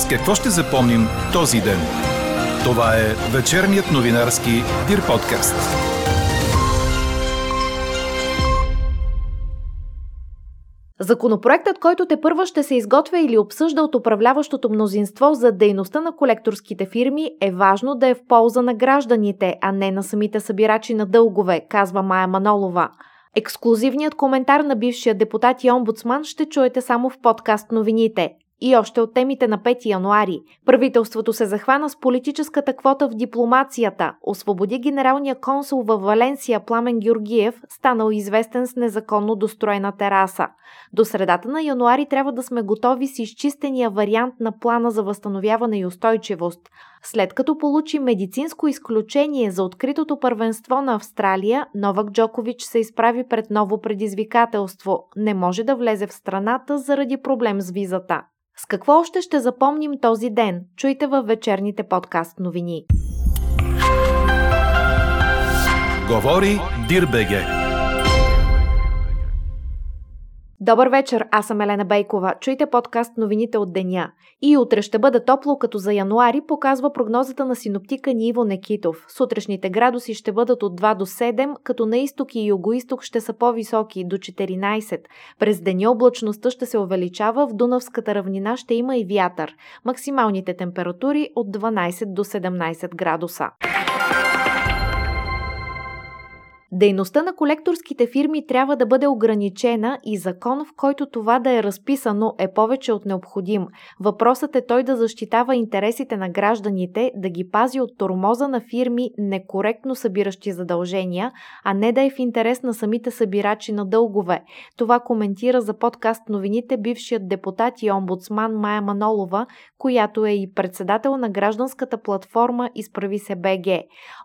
С какво ще запомним този ден? Това е вечерният новинарски Дир подкаст. Законопроектът, който те първа ще се изготвя или обсъжда от управляващото мнозинство за дейността на колекторските фирми, е важно да е в полза на гражданите, а не на самите събирачи на дългове, казва Майя Манолова. Ексклюзивният коментар на бившия депутат и омбудсман ще чуете само в подкаст новините. И още от темите на 5 януари. Правителството се захвана с политическата квота в дипломацията. Освободи генералния консул във Валенсия Пламен Георгиев, станал известен с незаконно достроена тераса. До средата на януари трябва да сме готови с изчистения вариант на плана за възстановяване и устойчивост. След като получи медицинско изключение за откритото първенство на Австралия, Новак Джокович се изправи пред ново предизвикателство. Не може да влезе в страната заради проблем с визата. С какво още ще запомним този ден? Чуйте във вечерните подкаст новини. Говори Дирбеге. Добър вечер, аз съм Елена Бейкова. Чуйте подкаст новините от деня. И утре ще бъде топло, като за януари показва прогнозата на синоптика Ниво Некитов. Сутрешните градуси ще бъдат от 2 до 7, като на изток и югоисток ще са по-високи до 14. През деня облачността ще се увеличава, в Дунавската равнина ще има и вятър. Максималните температури от 12 до 17 градуса. Дейността на колекторските фирми трябва да бъде ограничена и закон, в който това да е разписано, е повече от необходим. Въпросът е той да защитава интересите на гражданите, да ги пази от тормоза на фирми, некоректно събиращи задължения, а не да е в интерес на самите събирачи на дългове. Това коментира за подкаст новините бившият депутат и омбудсман Майя Манолова, която е и председател на гражданската платформа Изправи се БГ.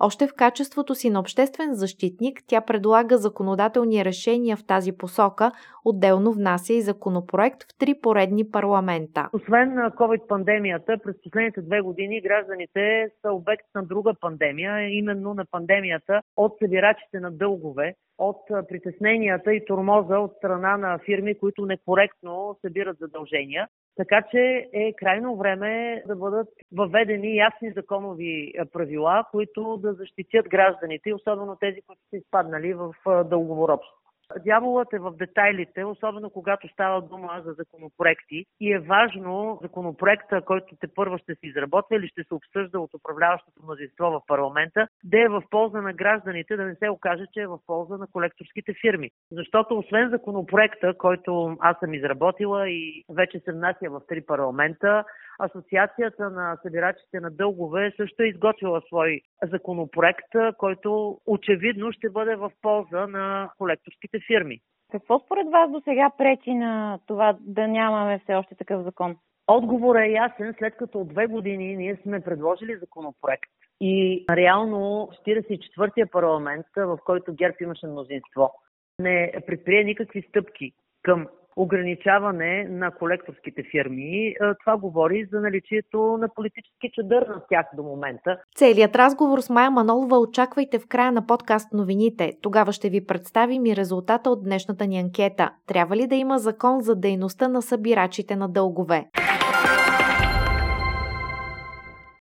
Още в качеството си на обществен защитник политик, тя предлага законодателни решения в тази посока, отделно внася и законопроект в три поредни парламента. Освен COVID-пандемията, през последните две години гражданите са обект на друга пандемия, именно на пандемията от събирачите на дългове, от притесненията и тормоза от страна на фирми, които некоректно събират задължения. Така че е крайно време да бъдат въведени ясни законови правила, които да защитят гражданите, особено тези, които са изпаднали в дълговоробство. Дяволът е в детайлите, особено когато става дума за законопроекти и е важно законопроекта, който те първо ще се изработва или ще се обсъжда от управляващото мнозинство в парламента, да е в полза на гражданите, да не се окаже, че е в полза на колекторските фирми. Защото освен законопроекта, който аз съм изработила и вече се внася в три парламента, Асоциацията на събирачите на дългове също е изготвила свой законопроект, който очевидно ще бъде в полза на колекторските фирми. Какво според вас до сега пречи на това да нямаме все още такъв закон? Отговорът е ясен, след като от две години ние сме предложили законопроект и реално 44-я парламент, в който ГЕРБ имаше мнозинство, не предприе никакви стъпки към ограничаване на колекторските фирми. Е, това говори за наличието на политически чадър на тях до момента. Целият разговор с Майя Манолова очаквайте в края на подкаст новините. Тогава ще ви представим и резултата от днешната ни анкета. Трябва ли да има закон за дейността на събирачите на дългове?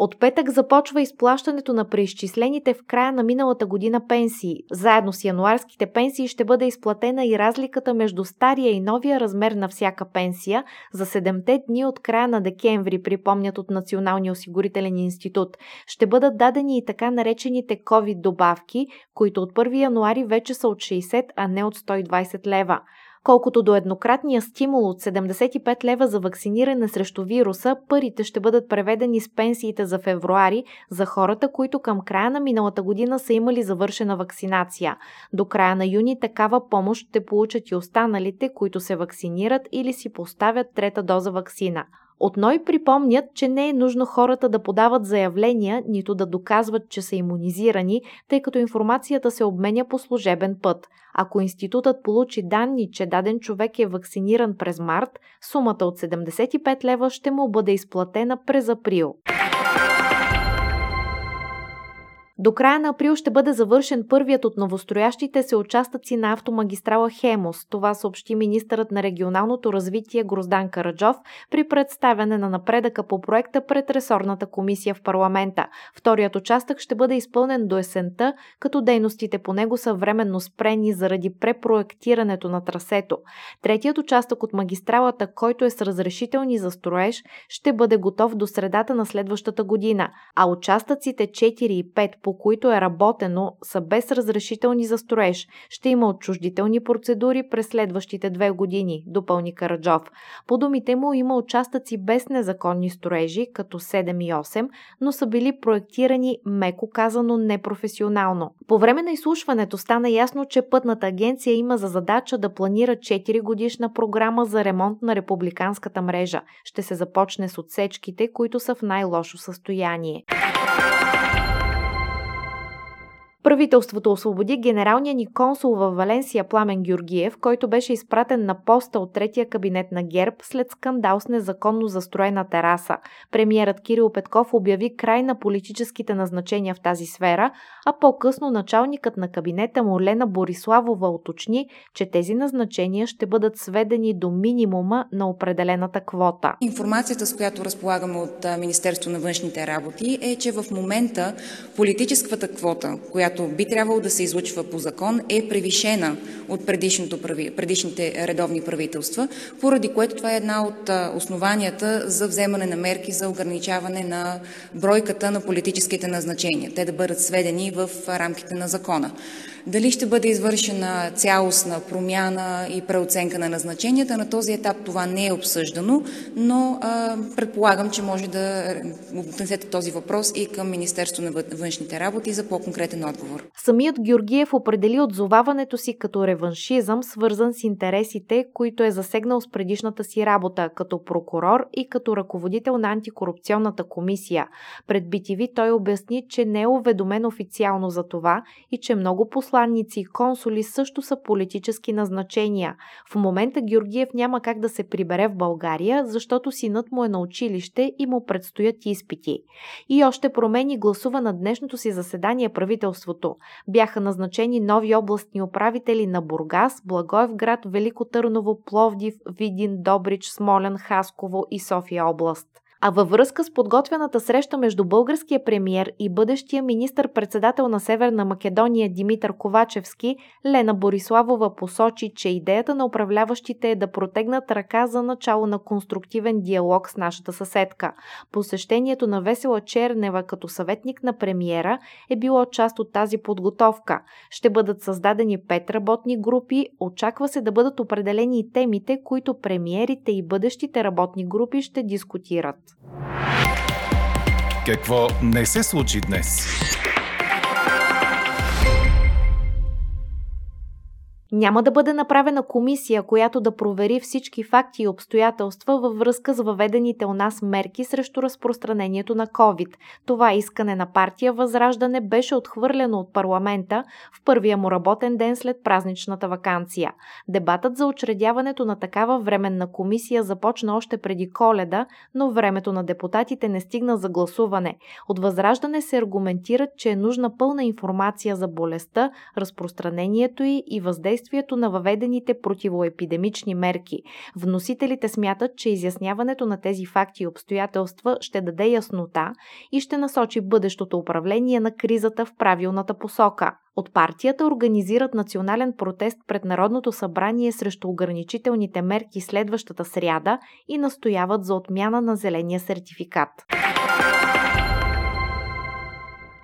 От петък започва изплащането на преизчислените в края на миналата година пенсии. Заедно с януарските пенсии ще бъде изплатена и разликата между стария и новия размер на всяка пенсия за 7 дни от края на декември, припомнят от Националния осигурителен институт. Ще бъдат дадени и така наречените COVID добавки, които от 1 януари вече са от 60, а не от 120 лева. Колкото до еднократния стимул от 75 лева за вакциниране срещу вируса, парите ще бъдат преведени с пенсиите за февруари за хората, които към края на миналата година са имали завършена вакцинация. До края на юни такава помощ ще получат и останалите, които се вакцинират или си поставят трета доза вакцина. От НОЙ припомнят, че не е нужно хората да подават заявления, нито да доказват, че са иммунизирани, тъй като информацията се обменя по служебен път. Ако институтът получи данни, че даден човек е вакциниран през март, сумата от 75 лева ще му бъде изплатена през април. До края на април ще бъде завършен първият от новостроящите се участъци на автомагистрала Хемос. Това съобщи министърът на регионалното развитие Гроздан Караджов при представяне на напредъка по проекта пред ресорната комисия в парламента. Вторият участък ще бъде изпълнен до есента, като дейностите по него са временно спрени заради препроектирането на трасето. Третият участък от магистралата, който е с разрешителни за строеж, ще бъде готов до средата на следващата година, а участъците 4 и 5 по по които е работено, са без разрешителни за строеж. Ще има отчуждителни процедури през следващите две години, допълни Караджов. По думите му има участъци без незаконни строежи, като 7 и 8, но са били проектирани, меко казано, непрофесионално. По време на изслушването стана ясно, че Пътната агенция има за задача да планира 4 годишна програма за ремонт на републиканската мрежа. Ще се започне с отсечките, които са в най-лошо състояние. Правителството освободи генералния ни консул във Валенсия Пламен Георгиев, който беше изпратен на поста от третия кабинет на ГЕРБ след скандал с незаконно застроена тераса. Премиерът Кирил Петков обяви край на политическите назначения в тази сфера, а по-късно началникът на кабинета му Лена Бориславова уточни, че тези назначения ще бъдат сведени до минимума на определената квота. Информацията, с която разполагаме от Министерство на външните работи е, че в момента политическата квота, която която би трябвало да се излучва по закон, е превишена от предишните редовни правителства, поради което това е една от основанията за вземане на мерки за ограничаване на бройката на политическите назначения. Те да бъдат сведени в рамките на закона. Дали ще бъде извършена цялостна промяна и преоценка на назначенията, на този етап това не е обсъждано, но а, предполагам, че може да отнесете този въпрос и към Министерство на външните работи за по-конкретен отговор. Самият Георгиев определи отзоваването си като реваншизъм, свързан с интересите, които е засегнал с предишната си работа като прокурор и като ръководител на антикорупционната комисия. Пред BTV той обясни, че не е уведомен официално за това и че много послания посланници и консули също са политически назначения. В момента Георгиев няма как да се прибере в България, защото синът му е на училище и му предстоят изпити. И още промени гласува на днешното си заседание правителството. Бяха назначени нови областни управители на Бургас, Благоевград, Велико Търново, Пловдив, Видин, Добрич, Смолен, Хасково и София област. А във връзка с подготвената среща между българския премиер и бъдещия министър-председател на Северна Македония Димитър Ковачевски, Лена Бориславова посочи, че идеята на управляващите е да протегнат ръка за начало на конструктивен диалог с нашата съседка. Посещението на Весела Чернева като съветник на премиера е било част от тази подготовка. Ще бъдат създадени пет работни групи, очаква се да бъдат определени и темите, които премиерите и бъдещите работни групи ще дискутират. Какво не се случи днес? Няма да бъде направена комисия, която да провери всички факти и обстоятелства във връзка с въведените у нас мерки срещу разпространението на COVID. Това искане на партия Възраждане беше отхвърлено от парламента в първия му работен ден след празничната вакансия. Дебатът за учредяването на такава временна комисия започна още преди коледа, но времето на депутатите не стигна за гласуване. От Възраждане се аргументират, че е нужна пълна информация за болестта, разпространението й и въздействието въздействието на въведените противоепидемични мерки. Вносителите смятат, че изясняването на тези факти и обстоятелства ще даде яснота и ще насочи бъдещото управление на кризата в правилната посока. От партията организират национален протест пред Народното събрание срещу ограничителните мерки следващата сряда и настояват за отмяна на зеления сертификат.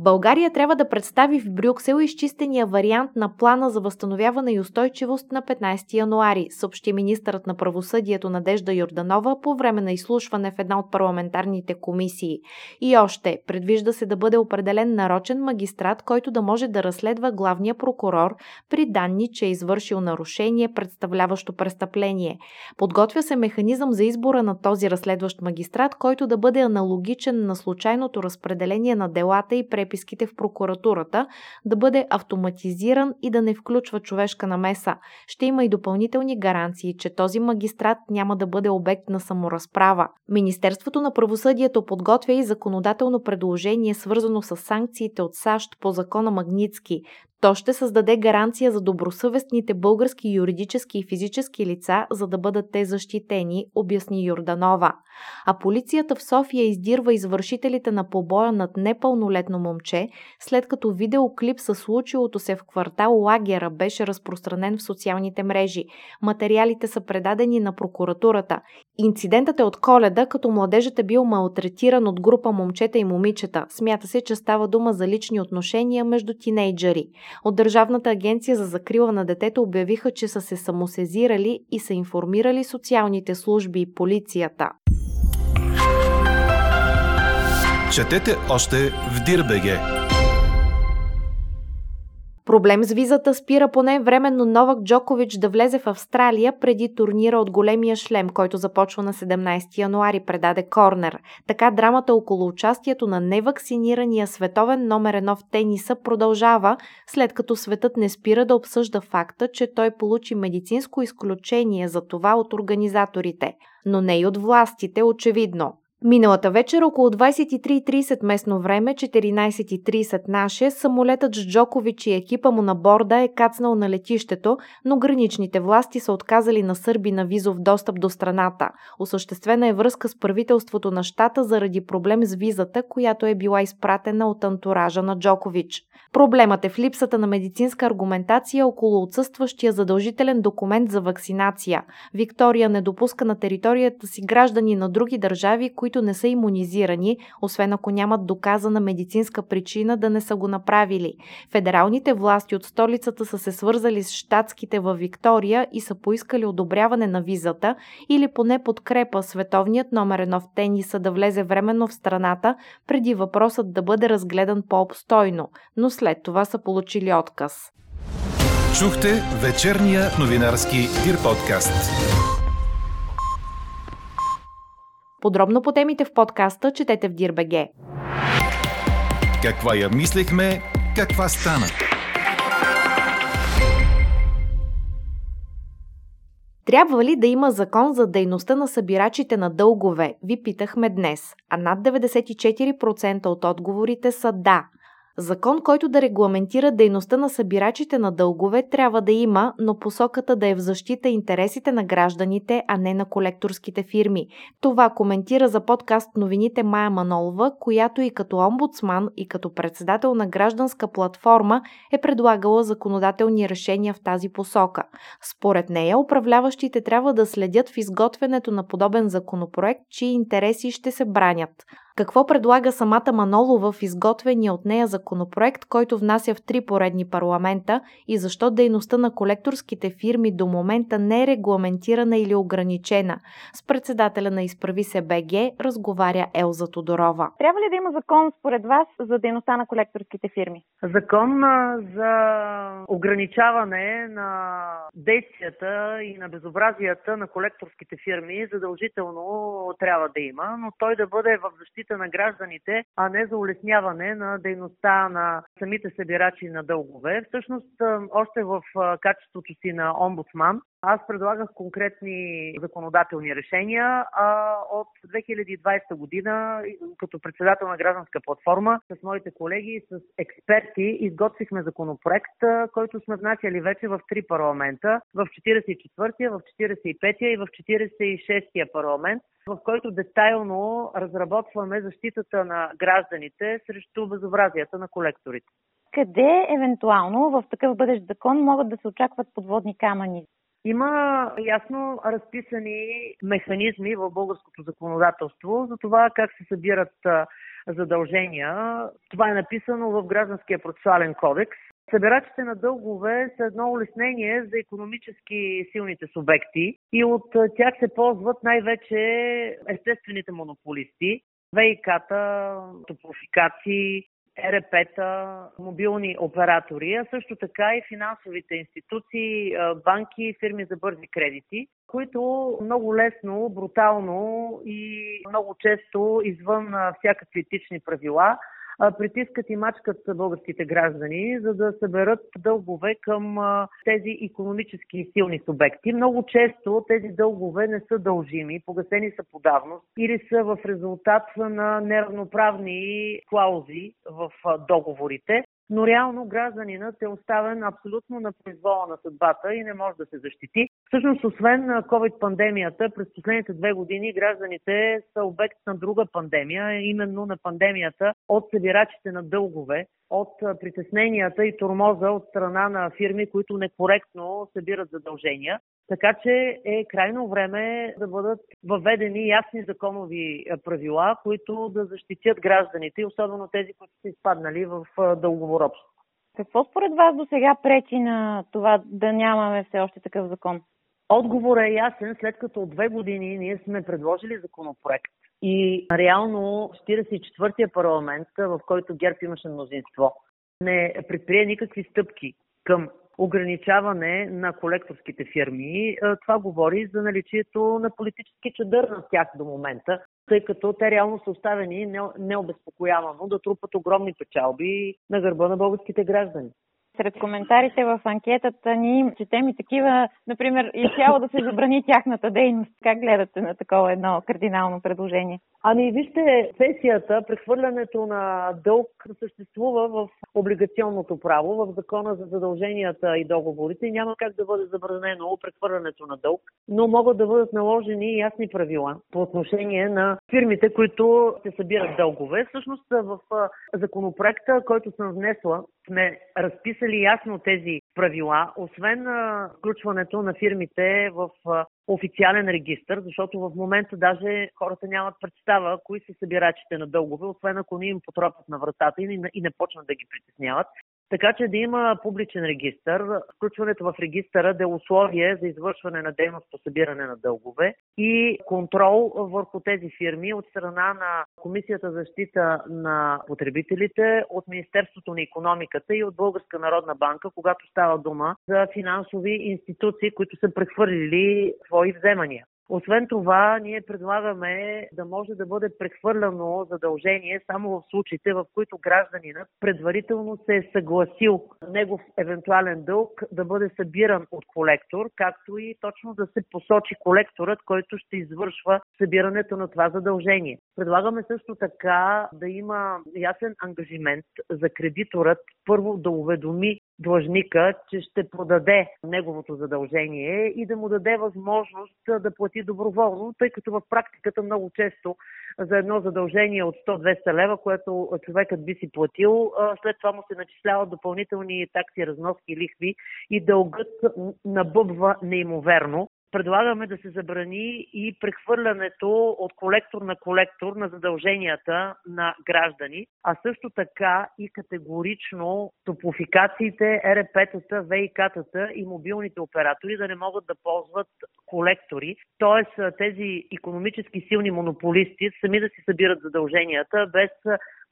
България трябва да представи в Брюксел изчистения вариант на плана за възстановяване и устойчивост на 15 януари, съобщи министърът на правосъдието Надежда Йорданова по време на изслушване в една от парламентарните комисии. И още, предвижда се да бъде определен нарочен магистрат, който да може да разследва главния прокурор при данни, че е извършил нарушение, представляващо престъпление. Подготвя се механизъм за избора на този разследващ магистрат, който да бъде аналогичен на случайното разпределение на делата и премиерите преписките в прокуратурата да бъде автоматизиран и да не включва човешка намеса. Ще има и допълнителни гаранции, че този магистрат няма да бъде обект на саморазправа. Министерството на правосъдието подготвя и законодателно предложение, свързано с санкциите от САЩ по закона Магницки. То ще създаде гаранция за добросъвестните български юридически и физически лица, за да бъдат те защитени, обясни Юрданова. А полицията в София издирва извършителите на побоя над непълнолетно момче, след като видеоклип със случилото се в квартал Лагера беше разпространен в социалните мрежи. Материалите са предадени на прокуратурата. Инцидентът е от коледа, като младежът е бил малтретиран от група момчета и момичета. Смята се, че става дума за лични отношения между тинейджери. От Държавната агенция за закрила на детето обявиха, че са се самосезирали и са информирали социалните служби и полицията. Четете още в Дирбеге. Проблем с визата спира поне временно Новак Джокович да влезе в Австралия преди турнира от големия шлем, който започва на 17 януари, предаде Корнер. Така драмата около участието на невакцинирания световен номер едно в тениса продължава, след като светът не спира да обсъжда факта, че той получи медицинско изключение за това от организаторите. Но не и от властите, очевидно. Миналата вечер около 23.30 местно време, 14.30 наше, самолетът с Джокович и екипа му на борда е кацнал на летището, но граничните власти са отказали на сърби на визов достъп до страната. Осъществена е връзка с правителството на щата заради проблем с визата, която е била изпратена от антуража на Джокович. Проблемът е в липсата на медицинска аргументация около отсъстващия задължителен документ за вакцинация. Виктория не допуска на територията си граждани на други държави, които не са иммунизирани, освен ако нямат доказана медицинска причина да не са го направили. Федералните власти от столицата са се свързали с щатските във Виктория и са поискали одобряване на визата или поне подкрепа световният номер едно в тениса да влезе временно в страната, преди въпросът да бъде разгледан по-обстойно, но след това са получили отказ. Чухте вечерния новинарски Дир подкаст. Подробно по темите в подкаста четете в Дирбеге. Каква я мислехме, каква стана? Трябва ли да има закон за дейността на събирачите на дългове? Ви питахме днес. А над 94% от отговорите са да. Закон, който да регламентира дейността на събирачите на дългове, трябва да има, но посоката да е в защита интересите на гражданите, а не на колекторските фирми. Това коментира за подкаст новините Майя Манолова, която и като омбудсман и като председател на гражданска платформа е предлагала законодателни решения в тази посока. Според нея, управляващите трябва да следят в изготвянето на подобен законопроект, чии интереси ще се бранят. Какво предлага самата Манолова в изготвения от нея законопроект, който внася в три поредни парламента и защо дейността на колекторските фирми до момента не е регламентирана или ограничена? С председателя на Изправи се БГ разговаря Елза Тодорова. Трябва ли да има закон според вас за дейността на колекторските фирми? Закон за ограничаване на действията и на безобразията на колекторските фирми задължително трябва да има, но той да бъде в защита защита на гражданите, а не за улесняване на дейността на самите събирачи на дългове. Всъщност, още в качеството си на омбудсман, аз предлагах конкретни законодателни решения а от 2020 година като председател на гражданска платформа с моите колеги и с експерти изготвихме законопроект, който сме внасяли вече в три парламента, в 44-я, в 45-я и в 46-я парламент в който детайлно разработваме защитата на гражданите срещу безобразията на колекторите. Къде евентуално в такъв бъдещ закон могат да се очакват подводни камъни? Има ясно разписани механизми в българското законодателство за това как се събират задължения. Това е написано в Гражданския процесуален кодекс. Събирачите на дългове са едно улеснение за економически силните субекти и от тях се ползват най-вече естествените монополисти, ВИК-та, топлофикации, ЕРП-та, мобилни оператори, а също така и финансовите институции, банки, фирми за бързи кредити, които много лесно, брутално и много често извън всякакви етични правила притискат и мачкат българските граждани, за да съберат дългове към тези економически силни субекти. Много често тези дългове не са дължими, погасени са по давност или са в резултат на неравноправни клаузи в договорите но реално гражданинът е оставен абсолютно на произвола на съдбата и не може да се защити. Всъщност, освен COVID-пандемията, през последните две години гражданите са обект на друга пандемия, именно на пандемията от събирачите на дългове, от притесненията и тормоза от страна на фирми, които некоректно събират задължения. Така че е крайно време да бъдат въведени ясни законови правила, които да защитят гражданите, особено тези, които са изпаднали в дълговоробство. Какво според вас до сега пречи на това да нямаме все още такъв закон? Отговорът е ясен, след като от две години ние сме предложили законопроект и реално 44-я парламент, в който ГЕРБ имаше мнозинство, не предприе никакви стъпки към ограничаване на колекторските фирми. Е, това говори за наличието на политически чадър на тях до момента, тъй като те реално са оставени необезпокоявано да трупат огромни печалби на гърба на българските граждани. Сред коментарите в анкетата ни четем и такива, например, изцяло да се забрани тяхната дейност. Как гледате на такова едно кардинално предложение? Ами вижте, сесията, прехвърлянето на дълг съществува в облигационното право, в закона за задълженията и договорите. Няма как да бъде забранено прехвърлянето на дълг, но могат да бъдат наложени ясни правила по отношение на фирмите, които се събират дългове. Всъщност в законопроекта, който съм внесла, сме разписали ясно тези правила, освен включването на фирмите в официален регистр, защото в момента даже хората нямат представа кои са събирачите на дългове, освен ако не им потропят на вратата и не почнат да ги притесняват. Така че да има публичен регистр, включването в регистъра да е условие за извършване на дейност по събиране на дългове и контрол върху тези фирми от страна на Комисията за защита на потребителите, от Министерството на економиката и от Българска народна банка, когато става дума за финансови институции, които са прехвърлили свои вземания. Освен това, ние предлагаме да може да бъде прехвърляно задължение само в случаите, в които гражданинът предварително се е съгласил негов евентуален дълг да бъде събиран от колектор, както и точно да се посочи колекторът, който ще извършва събирането на това задължение. Предлагаме също така да има ясен ангажимент за кредиторът първо да уведоми длъжника, че ще продаде неговото задължение и да му даде възможност да плати доброволно, тъй като в практиката много често за едно задължение от 100-200 лева, което човекът би си платил, след това му се начисляват допълнителни такси, разноски, лихви и дългът набъбва неимоверно предлагаме да се забрани и прехвърлянето от колектор на колектор на задълженията на граждани, а също така и категорично топлофикациите, РП-тата, ВИК-тата и мобилните оператори да не могат да ползват колектори, т.е. тези економически силни монополисти сами да си събират задълженията без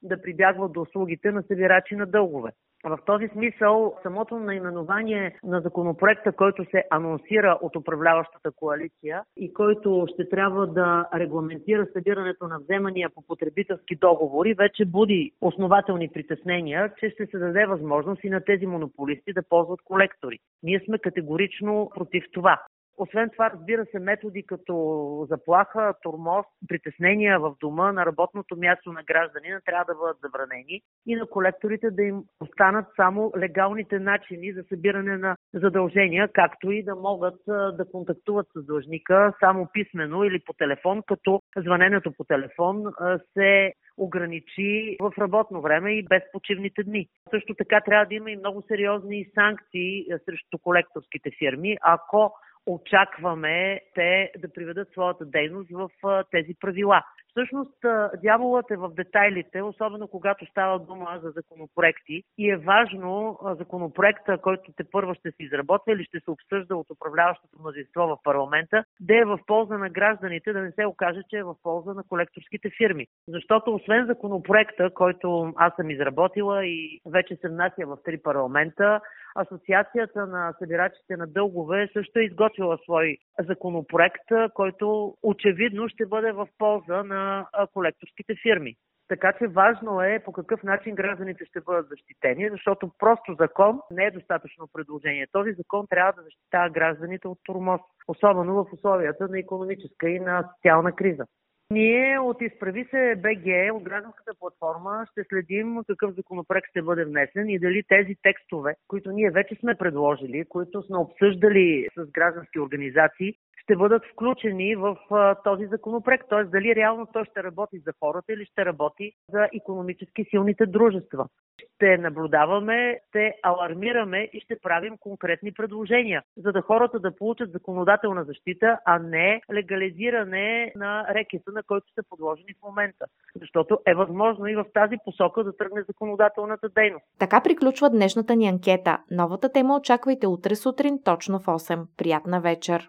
да прибягват до услугите на събирачи на дългове. В този смисъл, самото наименование на законопроекта, който се анонсира от управляващата коалиция и който ще трябва да регламентира събирането на вземания по потребителски договори, вече буди основателни притеснения, че ще се даде възможност и на тези монополисти да ползват колектори. Ние сме категорично против това. Освен това, разбира се, методи като заплаха, тормоз, притеснения в дома, на работното място на гражданина трябва да бъдат забранени и на колекторите да им останат само легалните начини за събиране на задължения, както и да могат да контактуват с длъжника само писменно или по телефон, като звъненето по телефон се ограничи в работно време и без почивните дни. Също така трябва да има и много сериозни санкции срещу колекторските фирми, ако очакваме те да приведат своята дейност в тези правила. Всъщност, дяволът е в детайлите, особено когато става дума за законопроекти и е важно законопроекта, който те първо ще се изработва или ще се обсъжда от управляващото мнозинство в парламента, да е в полза на гражданите, да не се окаже, че е в полза на колекторските фирми. Защото освен законопроекта, който аз съм изработила и вече се внася в три парламента, Асоциацията на събирачите на дългове също е изготвила свой законопроект, който очевидно ще бъде в полза на колекторските фирми. Така че важно е по какъв начин гражданите ще бъдат защитени, защото просто закон не е достатъчно предложение. Този закон трябва да защитава гражданите от турмоз, особено в условията на економическа и на социална криза. Ние от Изправи се БГ, от гражданската платформа, ще следим какъв законопроект ще бъде внесен и дали тези текстове, които ние вече сме предложили, които сме обсъждали с граждански организации, ще бъдат включени в а, този законопроект. Т.е. дали реално той ще работи за хората или ще работи за економически силните дружества. Ще наблюдаваме, ще алармираме и ще правим конкретни предложения, за да хората да получат законодателна защита, а не легализиране на рекета, на който са подложени в момента. Защото е възможно и в тази посока да тръгне законодателната дейност. Така приключва днешната ни анкета. Новата тема очаквайте утре сутрин точно в 8. Приятна вечер!